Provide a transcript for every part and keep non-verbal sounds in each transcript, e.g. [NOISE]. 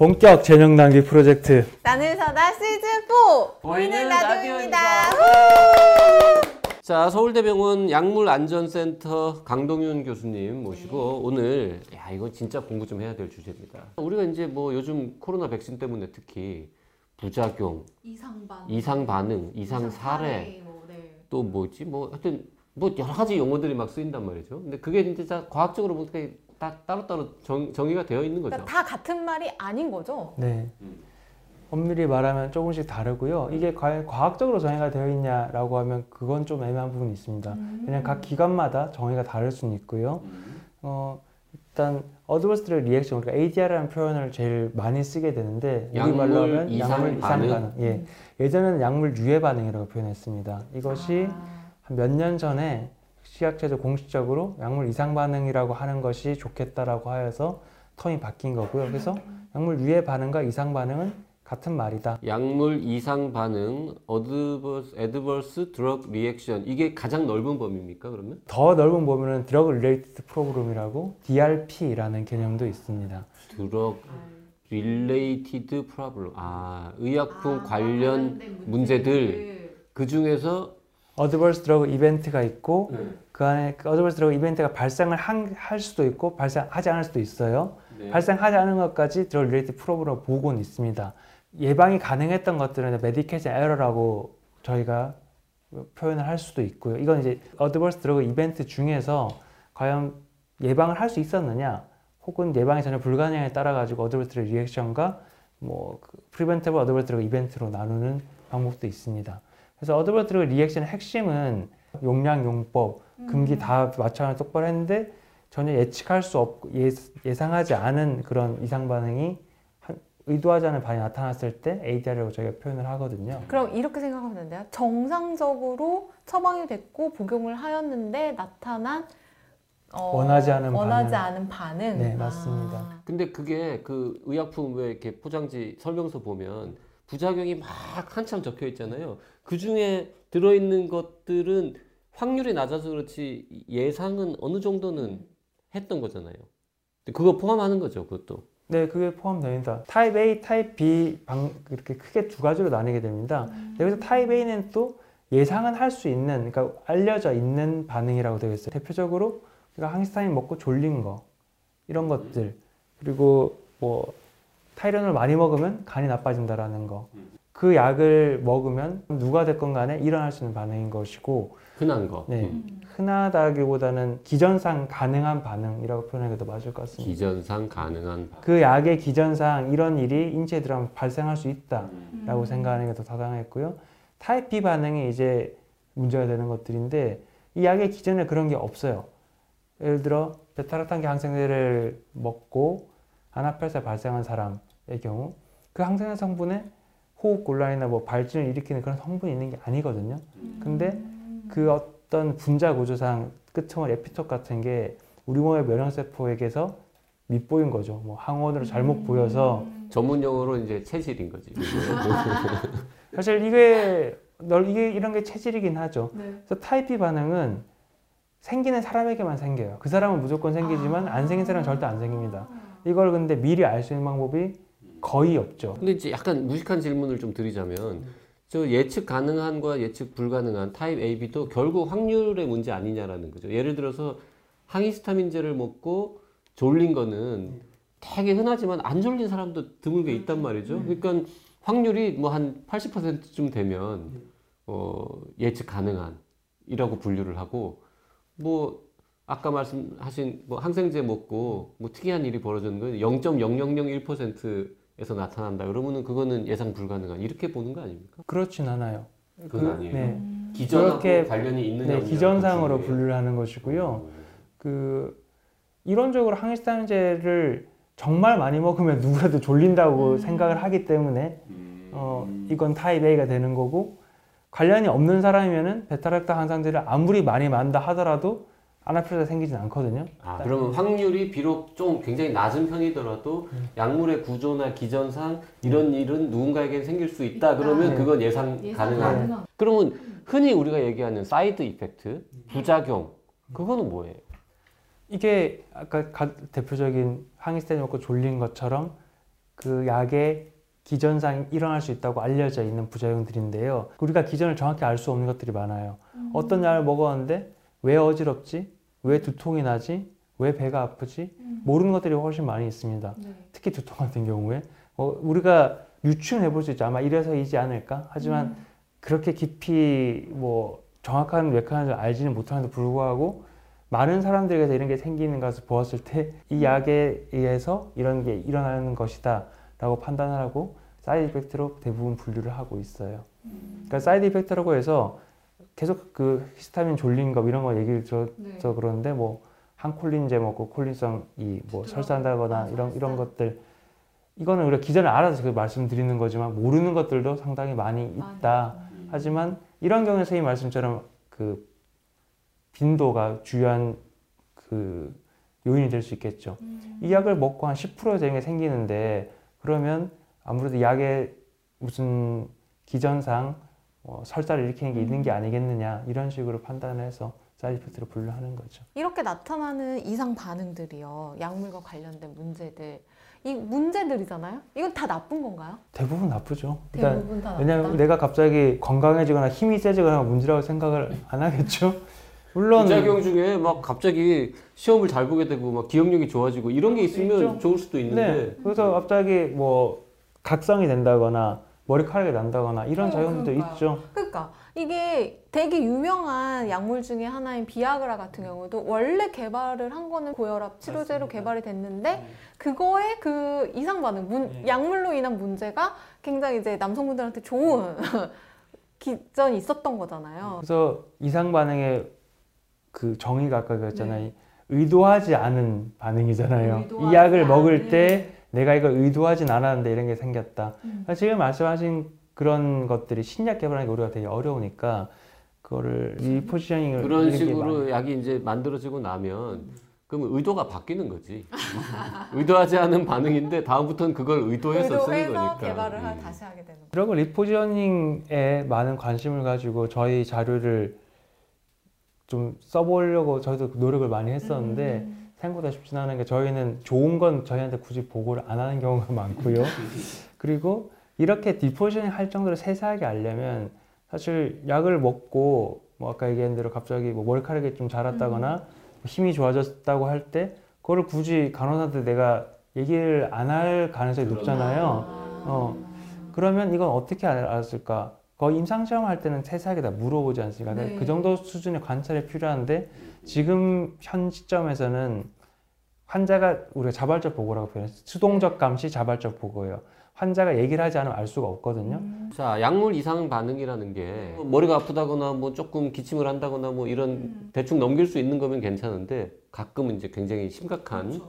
본격 재능 낭비 프로젝트 나는 서다 시즌 4 보이는 라디오입니다. 자 서울대병원 약물안전센터 강동윤 교수님 모시고 오늘 야 이거 진짜 공부 좀 해야 될 주제입니다. 우리가 이제 뭐 요즘 코로나 백신 때문에 특히 부작용, 이상 반 이상 반응, 이상 사례 뭐, 네. 또 뭐지 뭐 하여튼 뭐 여러 가지 용어들이 막 쓰인단 말이죠. 근데 그게 진짜 과학적으로 보니까 다 따로따로 정, 정의가 되어 있는 거죠. 그러니까 다 같은 말이 아닌 거죠. 네 엄밀히 말하면 조금씩 다르고요 이게 과연 과학적으로 정의가 되어 있냐라고 하면 그건 좀 애매한 부분이 있습니다 왜냐면 각 기관마다 정의가 다를 수는 있고요 어, 일단 adverse drug reaction 그러니까 ADR이라는 표현을 제일 많이 쓰게 되는데 우리 약물 말로 하면 이상 약물 이상 반응? 반응 예. 예전에는 약물 유해 반응이라고 표현했습니다 이것이 아. 한몇 년 전에 식약처에서 공식적으로 약물 이상 반응이라고 하는 것이 좋겠다라고 하여서 턴이 바뀐 거고요. 그래서 약물 유해 반응과 이상 반응은 같은 말이다. 약물 이상 반응, adverse, adverse drug reaction 이게 가장 넓은 범위입니까 그러면? 더 넓은 범위는 drug related problem이라고 DRP라는 개념도 있습니다. drug related problem. 아, 의약품 아, 관련 문제들 그 중에서 adverse drug event가 있고 네. 그 안에 adverse drug event가 발생을 한- 할 수도 있고 발생하지 않을 수도 있어요. 네. 발생하지 않은 것까지 drug related problem 보고는 있습니다. 예방이 가능했던 것들은 medication error라고 저희가 표현을 할 수도 있고요. 이건 이제 adverse drug event 중에서 과연 예방을 할 수 있었느냐 혹은 예방이 전혀 불가능에 따라 가지고 adverse drug reaction과 뭐 preventive adverse drug event로 나누는 방법도 있습니다. 그래서 드러그 리액션의 핵심은 용량, 용법, 금기 다 맞춰 똑바로 했는데 전혀 예측할 수 없고 예, 예상하지 않은 그런 이상 반응이 한- 의도하지 않은 반응이 나타났을 때 ADR이라고 저희가 표현을 하거든요. 그럼 이렇게 생각하면 된대요. 정상적으로 처방이 됐고 복용을 하였는데 나타난 어, 원하지 않은 원하지 반응. 않은 반응. 네, 아. 맞습니다. 근데 그게 그 의약품 왜 이렇게 포장지 설명서 보면 부작용이 막 한참 적혀 있잖아요. 그 중에 들어있는 것들은 확률이 낮아서 그렇지 예상은 어느 정도는 했던 거잖아요. 그거 포함하는 거죠, 그것도. 네, 그게 포함됩니다. 타입 A, 타입 B 반응, 이렇게 크게 두 가지로 나뉘게 됩니다. 여기서 타입 A는 또 예상은 할 수 있는, 그러니까 알려져 있는 반응이라고 되어 있어요. 대표적으로 우리가 항히스타민 먹고 졸린 거 이런 것들 그리고 뭐 타이레놀 많이 먹으면 간이 나빠진다라는 거. 그 약을 먹으면 누가 됐건 간에 일어날 수 있는 반응인 것이고 흔한 거. 네. 음. 흔하다기보다는 기전상 가능한 반응이라고 표현하는 게 더 맞을 것 같습니다. 기전상 가능한 그 약의 기전상 이런 일이 인체에 들어가면 발생할 수 음. 있다라고 생각하는 게 더 타당했고요. 타입 B 반응이 이제 문제가 되는 것들인데 이 약의 기전에 그런 게 없어요. 예를 들어 베타락탐계 항생제를 먹고 아나필락시스 발생한 사람의 경우 그 항생제 성분에 호흡 곤란이나 뭐 발진을 일으키는 그런 성분이 있는 게 아니거든요. 근데 그 어떤 분자 구조상 끝머리 epitope 같은 게 우리 몸의 면역세포에게서 밉보인 거죠. 뭐 항원으로 잘못 보여서 전문 용어로 이제 체질인 거지. [LAUGHS] 사실 이게 널 이게 이런 게 체질이긴 하죠. 네. 그래서 타입 B 반응은 생기는 사람에게만 생겨요. 그 사람은 무조건 생기지만 안 생긴 사람은 절대 안 생깁니다. 이걸 근데 미리 알 수 있는 방법이 거의 없죠. 근데 이제 약간 무식한 질문을 좀 드리자면 저 예측 가능한과 예측 불가능한 타입 AB도 결국 확률의 문제 아니냐라는 거죠. 예를 들어서 항히스타민제를 먹고 졸린 거는 되게 흔하지만 안 졸린 사람도 드물게 있단 말이죠. 그러니까 확률이 뭐 한 80%쯤 되면 어, 예측 가능한이라고 분류를 하고 뭐 아까 말씀하신 뭐 항생제 먹고 뭐 특이한 일이 벌어지는 건 0.0001% 에서 나타난다. 그러면은 그거는 예상 불가능한 이렇게 보는 거 아닙니까? 그렇진 않아요. 그건 아니에요. 네, 그렇게- 관련이 있느냐 네, 기전상으로. 분류를 하는 것이고요. 그 이론적으로 항히스타민제를 정말 많이 먹으면 누구라도 졸린다고 생각을 하기 때문에 어, 이건 타입 A가 되는 거고 관련이 없는 사람이면은 베타락탐 항생제를 아무리 많이 만다 하더라도 아나필락시스가 생기진 않거든요. 아, 그러면 확률이 비록 좀 굉장히 낮은 편이더라도 약물의 구조나 기전상 이런 일은 누군가에게 생길 수 있다. 그러면 네. 그건 예상, 가능한. 그러면 흔히 우리가 얘기하는 side effect, 부작용, 그거는 뭐예요? 이게 아까 가- 대표적인 항히스타민 먹고 졸린 것처럼 그 약의 기전상 일어날 수 있다고 알려져 있는 부작용들인데요. 우리가 기전을 정확히 알 수 없는 것들이 많아요. 어떤 약을 먹었는데 왜 어지럽지? 왜 두통이 나지? 왜 배가 아프지? 모르는 것들이 훨씬 많이 있습니다. 특히 두통 같은 경우에 어, 우리가 유추해 볼 수 있죠. 아마 이래서이지 않을까? 하지만 그렇게 깊이 뭐 정확한 메커니즘을 알지는 못하는데 불구하고 많은 사람들에게서 이런 게 생기는 것을 보았을 때 이 약에 의해서 이런 게 일어나는 것이다 라고 판단을 하고 side effect로 대부분 분류를 하고 있어요. 그러니까 side effect라고 해서 계속 그 히스타민 졸린 거 이런 거 얘기를 들어서 그러는데 뭐 항콜린제 먹고 콜린성 이 뭐 설사한다거나 이런 이런 것들. 이거는 우리가 기전을 알아서 그 말씀드리는 거지만 모르는 것들도 상당히 많이 있다. 하지만 이런 경우에 선생님 말씀처럼 그 빈도가 주요한 그 요인이 될 수 있겠죠. 이 약을 먹고 한 10% 되는 게 생기는데 그러면 아무래도 약에 무슨 기전상 뭐 설사를 일으키는 게 있는 게 아니겠느냐 이런 식으로 판단을 해서 side effect로 분류하는 거죠. 이렇게 나타나는 이상 반응들이요. 약물과 관련된 문제들. 이 문제들이잖아요. 이건 다 나쁜 건가요? 대부분 나쁘죠. 일단 대부분 다 나쁘다. 왜냐하면 내가 갑자기 건강해지거나 힘이 세지거나 문제라고 생각을 안 하겠죠. [LAUGHS] 물론 부작용 중에 막 갑자기 시험을 잘 보게 되고 막 기억력이 좋아지고 이런 게 있으면 있죠. 좋을 수도 있는데 네. 그래서 갑자기 뭐 각성이 된다거나 머리카락이 난다거나 이런 어, 그러니까요. 있죠. 그러니까 이게 되게 유명한 약물 중에 하나인 비아그라 같은 경우도 원래 개발을 한 거는 고혈압 치료제로 개발이 됐는데 그거의 그 이상 반응, 문- 네. 약물로 인한 문제가 굉장히 이제 남성분들한테 좋은 [LAUGHS] 기전이 있었던 거잖아요. 그래서 이상 반응의 그 정의가 아까 그랬잖아요. 의도하지 않은 반응이잖아요. 네. 의도하지 이 약을 않은. 먹을 때 내가 이걸 의도하진 않았는데 이런 게 생겼다. 음. 지금 말씀하신 그런 것들이 신약 개발하는 게 우리가 되게 어려우니까 그거를 리포지셔닝을 그런 이렇게 식으로 많이- 약이 이제 만들어지고 나면 그러면 의도가 바뀌는 거지. [LAUGHS] 의도하지 않은 반응인데 다음부터는 그걸 의도해서 쓰는 의도해서 거니까. 개발을 하- 음. 다시 하게 되는 거죠. 그런 거 리포지셔닝에 많은 관심을 가지고 저희 자료를 좀 써보려고 저희도 노력을 많이 했었는데 음. 생각보다 쉽진 않은 게 저희는 좋은 건 저희한테 굳이 보고를 안 하는 경우가 많고요. [LAUGHS] 그리고 이렇게 디포지셔닝 할 정도로 세세하게 알려면 사실 약을 먹고 뭐 아까 얘기한 대로 갑자기 뭐 머리카락이 좀 자랐다거나 힘이 좋아졌다고 할 때 그거를 굳이 간호사한테 내가 얘기를 안 할 가능성이 높잖아요. 어. 그러면 이건 어떻게 알- 알았을까? 거의 임상시험 할 때는 세세하게 다 물어보지 않습니까? 네. 그 정도 수준의 관찰이 필요한데 지금 현 시점에서는 환자가 우리가 자발적 보고라고 표현해서 수동적 감시 자발적 보고예요. 환자가 얘기를 하지 않으면 알 수가 없거든요. 자, 약물 이상 반응이라는 게 머리가 아프다거나 뭐 조금 기침을 한다거나 뭐 이런 대충 넘길 수 있는 거면 괜찮은데 가끔은 이제 굉장히 심각한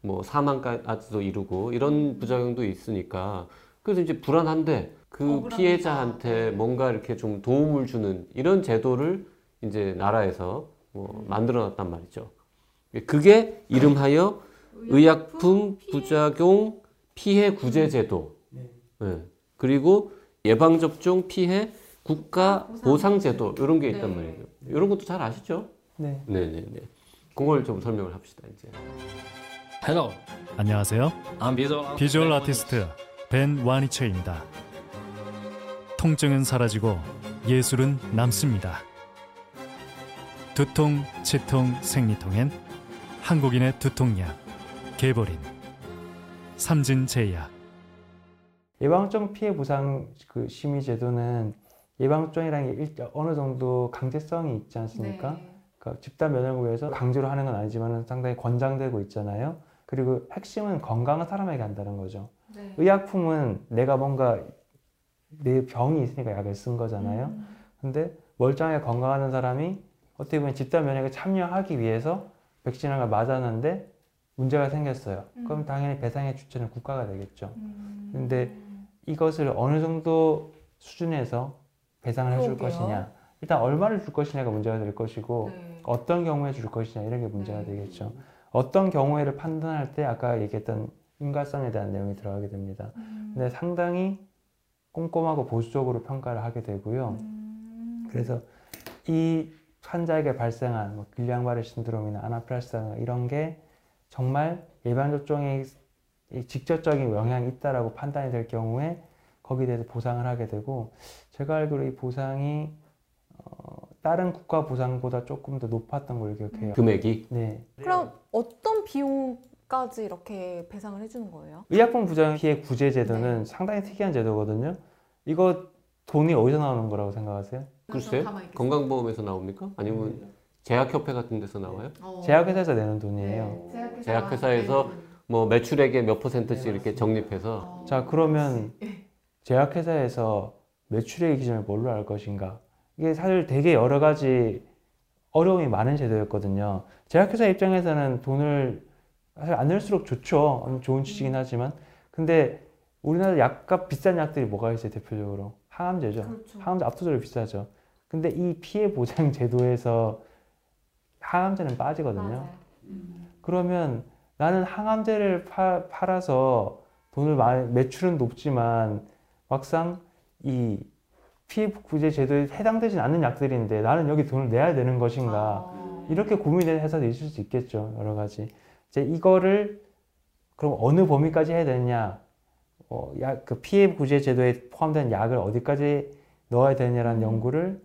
뭐 사망까지도 이루고 이런 부작용도 있으니까 그래서 이제 불안한데 그 피해자한테 뭔가 이렇게 좀 도움을 주는 이런 제도를 이제 나라에서 뭐 만들어 놨단 말이죠. 그게 이름하여 의약품 부작용 피해 구제 제도. 네. 그리고 예방 접종 피해 국가 보상 제도 이런 게 있단 말이에요. 이런 것도 잘 아시죠? 네. 네, 네, 네. 그걸 좀 설명을 합시다 이제. Hello, 안녕하세요. I'm visual 비주얼 아티스트 벤 와니처입니다. 통증은 사라지고 예술은 남습니다. 두통, 치통, 생리통엔 한국인의 두통약 개보린 삼진제약 예방적 피해 보상 그 심의 제도는 게 일- 어느 정도 강제성이 있지 않습니까? 네. 그러니까 집단 면역을 위해서 강제로 하는 건 아니지만 상당히 권장되고 있잖아요. 그리고 핵심은 건강한 사람에게 한다는 거죠. 네. 의약품은 내가 뭔가 내 병이 있으니까 약을 쓴 거잖아요. 음. 근데 멀쩡하게 건강하는 사람이 어떻게 보면 집단 면역에 참여하기 위해서 백신을 걸 맞았는데 문제가 생겼어요. 그럼 당연히 배상의 주체는 국가가 되겠죠. 음. 근데 이것을 어느 정도 수준에서 배상을 해줄 그러게요. 것이냐 일단 얼마를 줄 것이냐가 문제가 될 것이고 네. 어떤 경우에 줄 것이냐 이런 게 문제가 네. 되겠죠. 어떤 경우에를 판단할 때 아까 얘기했던 인과성에 대한 내용이 들어가게 됩니다. 음. 근데 상당히 꼼꼼하고 보수적으로 평가를 하게 되고요. 음. 그래서 이 환자에게 발생한 뭐 길량바레 신드롬이나 아나플라스타 이런 게 정말 예방 접종에 이 직접적인 영향이 있다라고 판단이 될 경우에 거기에 대해서 보상을 하게 되고 제가 알기로 이 보상이 어, 다른 국가 보상보다 조금 더 높았던 걸로 기억해요. 금액이 네. 그럼 어떤 비용 까지 이렇게 배상을 해주는 거예요? 의약품 부정 피해 구제 제도는 네. 상당히 특이한 제도거든요. 이거 돈이 어디서 나오는 거라고 생각하세요? 글쎄 건강보험에서 나옵니까? 아니면 제약협회 같은 데서 나와요? 제약회사에서 내는 돈이에요. 제약회사에서 뭐 매출액의 몇 퍼센트씩 이렇게 적립해서 자 그러면 제약회사에서 매출의 기준을 뭘로 알 것인가? 이게 사실 되게 여러 가지 어려움이 많은 제도였거든요. 제약회사 입장에서는 돈을 사실 안 낼수록 좋죠. 음, 좋은 취지긴 하지만. 근데 우리나라 약값 비싼 약들이 뭐가 있어요, 대표적으로? 항암제죠. 그렇죠. 항암제 압도적으로 비싸죠. 근데 이 피해 보장 [LAUGHS] 제도에서 항암제는 빠지거든요. 그러면 나는 항암제를 파- 팔아서 돈을 많이 매출은 높지만 막상 이 피해 구제 제도에 해당되진 않는 약들인데 나는 여기 돈을 내야 되는 것인가 아. 이렇게 고민되는 회사도 있을 수 있겠죠 여러 가지 이제 이거를 그럼 어느 범위까지 해야 되느냐 어, 약, 그 피해 구제 제도에 포함된 약을 어디까지 넣어야 되느냐라는 연구를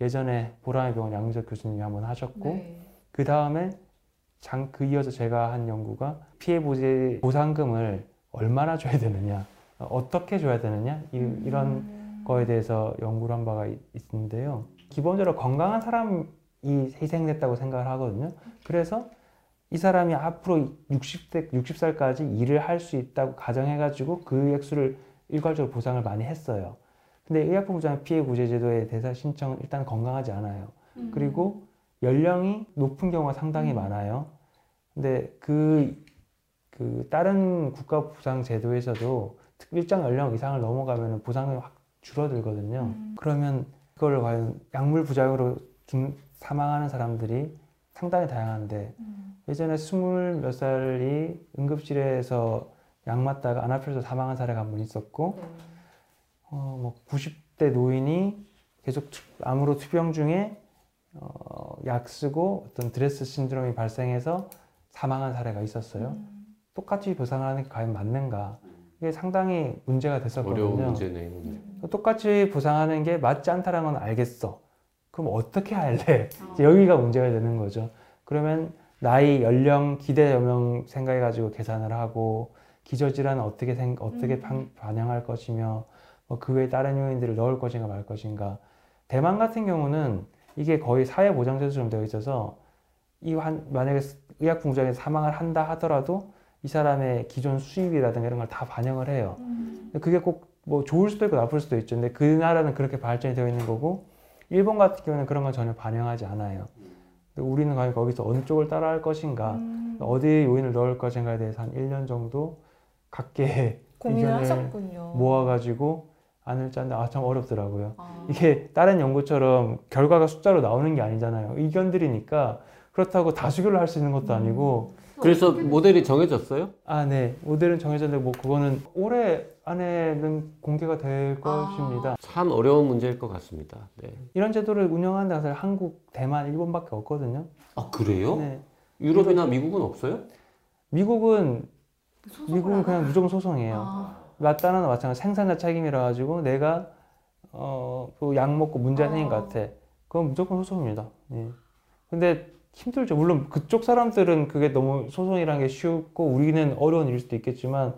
예전에 보라의 병원 양민석 교수님이 한번 하셨고 네. 그 다음에 장, 그 이어서 제가 한 연구가 피해 보제 보상금을 얼마나 줘야 되느냐, 어, 어떻게 줘야 되느냐, 이, 음. 거에 대해서 연구를 한 바가 있- 있는데요. 기본적으로 건강한 사람이 희생됐다고 생각을 하거든요. 그래서 이 사람이 앞으로 60대, 60살까지 일을 할 수 있다고 가정해가지고 그 액수를 일괄적으로 보상을 많이 했어요. 근데 의약품부장 피해 구제 제도에 대해서 신청은 일단 건강하지 않아요. 음. 그리고 연령이 높은 경우가 상당히 많아요. 근데 그, 그 다른 국가 보상 제도에서도 특- 일정 연령 이상을 넘어가면 보상이 확 줄어들거든요. 음. 그러면 그걸 과연 약물 부작용으로 죽- 사망하는 사람들이 상당히 다양한데 음. 예전에 스물 몇 살이 응급실에서 약 맞다가 아나필락시스로 사망한 사례가 한 번 있었고 네. 어, 뭐 90대 노인이 계속 투- 암으로 투병 중에 어, 약 쓰고 어떤 드레스 신드롬이 발생해서 사망한 사례가 있었어요. 음. 똑같이 보상하는 게 과연 맞는가? 이게 상당히 문제가 됐었거든요. 어려운 문제네요. 똑같이 보상하는 게 맞지 않다는 건 알겠어. 그럼 어떻게 할래? 이제 여기가 문제가 되는 거죠. 그러면 나이, 연령, 기대 여명 생각해가지고 계산을 하고 기저질환은 어떻게 생, 어떻게 음. 반- 반영할 것이며 뭐 그 외에 다른 요인들을 넣을 것인가 말 것인가. 대만 같은 경우는 이게 거의 사회 보장제도처럼 되어 있어서 이 한, 만약에 의약품부장에 사망을 한다 하더라도 이 사람의 기존 수입이라든가 이런 걸 다 반영을 해요. 음. 그게 꼭 뭐 좋을 수도 있고 나쁠 수도 있죠. 근데 그 나라는 그렇게 발전이 되어 있는 거고 일본 같은 경우는 그런 건 전혀 반영하지 않아요. 우리는 과연 거기서 어느 쪽을 따라할 것인가, 음. 어디에 요인을 넣을 것인가에 대해서 한 1년 정도 각계 [LAUGHS] 고민을 의견을 하셨군요. 모아가지고 안을 짰는데 아 참 어렵더라고요. 아. 이게 다른 연구처럼 결과가 숫자로 나오는 게 아니잖아요. 의견들이니까 그렇다고 다수결을 할 수 있는 것도 아니고 그래서 모델이 정해졌어요? 아, 네. 모델은 정해졌는데 뭐 그거는 올해 안에는 공개가 될 아. 것입니다. 참 어려운 문제일 것 같습니다. 네. 이런 제도를 운영하는 데가 사실 한국, 대만, 일본밖에 없거든요. 아 그래요? 네. 유럽이나 미국은 없어요? 미국은 미국은 그냥 무조건 소송이에요. 아. 맞다는 마찬가지 생산자 책임이라 가지고 내가 어약 먹고 문제 가 생긴 것 아. 같아. 그건 무조건 소송입니다. 예. 근데 힘들죠. 물론 그쪽 사람들은 그게 너무 소송이라는 게 쉽고 우리는 어려운 일일 수도 있겠지만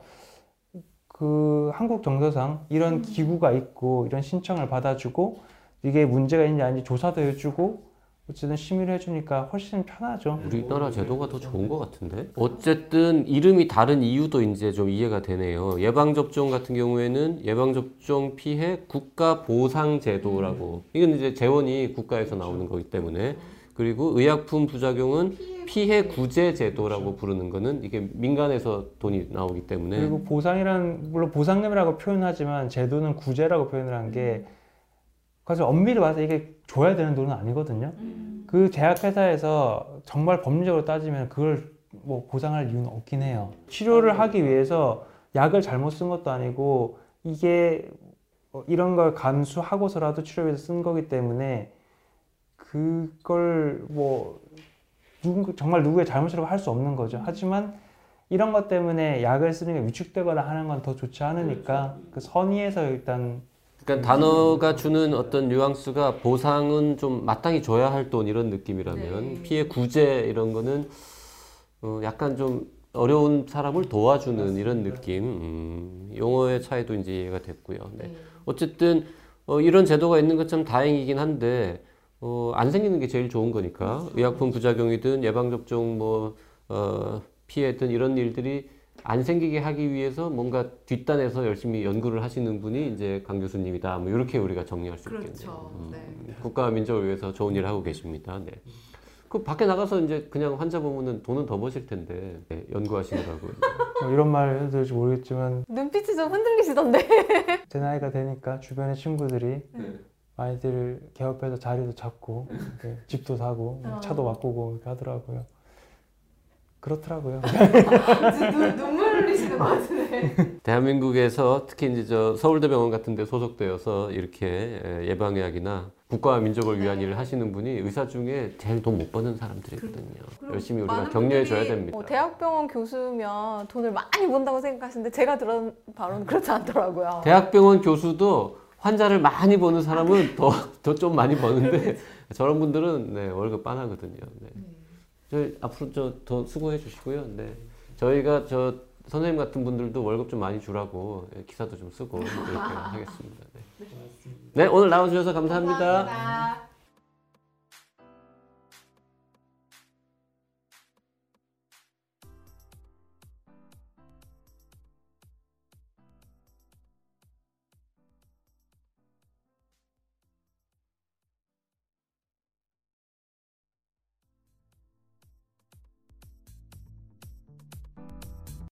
그 한국 정서상 이런 음. 기구가 있고 이런 신청을 받아주고 이게 문제가 있는지 아닌지 조사도 해주고 어쨌든 심의를 해주니까 훨씬 편하죠. 우리나라 제도가 더 좋은 것 같은데? 어쨌든 이름이 다른 이유도 이제 좀 이해가 되네요. 예방접종 같은 경우에는 예방접종 피해 국가 보상 제도라고. 이건 이제 재원이 국가에서 나오는 거기 때문에. 그리고 의약품 부작용은 피해 구제 제도라고 부르는 거는 이게 민간에서 돈이 나오기 때문에. 그리고 보상이란 물론 보상금이라고 표현하지만 제도는 구제라고 표현을 한 게 그래서 엄밀히 봐서 이게 줘야 되는 돈은 아니거든요. 그 제약회사에서 정말 법률적으로 따지면 그걸 뭐 보상할 이유는 없긴 해요. 치료를 하기 위해서 약을 잘못 쓴 것도 아니고 이게 어, 이런 걸 감수하고서라도 치료비에서 쓴 거기 때문에 그걸 뭐 누구, 정말 누구의 잘못이라고 할 수 없는 거죠. 하지만 이런 것 때문에 약을 쓰는 게 위축되거나 하는 건 더 좋지 않으니까 그 선의에서 일단 그러니까 단어가 주는 어떤 뉘앙스가 보상은 좀 마땅히 줘야 할 돈 이런 느낌이라면 네. 피해 구제 이런 거는 어, 약간 좀 어려운 사람을 도와주는 이런 느낌 음, 용어의 차이도 이제 이해가 됐고요. 네. 어쨌든 어, 이런 제도가 있는 것 참 다행이긴 한데 어, 안 생기는 게 제일 좋은 거니까 의약품 부작용이든 예방접종 뭐 어, 피해든 이런 일들이 안 생기게 하기 위해서 뭔가 뒷단에서 열심히 연구를 하시는 분이 이제 강 교수님이다. 뭐 이렇게 우리가 정리할 수 있겠네요. 그렇죠. 음, 네. 국가와 민족을 위해서 좋은 일을 하고 계십니다. 네. 그 밖에 나가서 이제 그냥 환자 보면은 돈은 더 버실 텐데 네, 연구하시느라고. 뭐 이런 말 해도 될지 모르겠지만 눈빛이 좀 흔들리시던데. [LAUGHS] 제 나이가 되니까 주변의 친구들이 네. 많이들 개업해서 자리도 잡고 집도 사고 어. 차도 바꾸고 이렇게 하더라고요. 그렇더라고요. [LAUGHS] 눈, 눈물 흘리시는 것 같은데. 대한민국에서 특히 이제 저 서울대병원 같은 데 소속되어서 이렇게 에, 예방의학이나 국가와 민족을 위한 일을 하시는 분이 의사 중에 제일 돈 못 버는 사람들이거든요. 열심히 우리가 격려해 줘야 됩니다. 뭐 대학병원 교수면 돈을 많이 번다고 생각하시는데 제가 들은 바로는 그렇지 않더라고요. 대학병원 교수도 환자를 많이 보는 사람은 더 더 좀 많이 버는데 [LAUGHS] 저런 분들은 네, 월급 빤하거든요. 네. 저희 앞으로 저 더 수고해 주시고요. 네. 저희가 저 선생님 같은 분들도 월급 좀 많이 주라고 예, 기사도 좀 쓰고 이렇게 [LAUGHS] 하겠습니다. 네. 네, 오늘 나와주셔서 감사합니다. 감사합니다.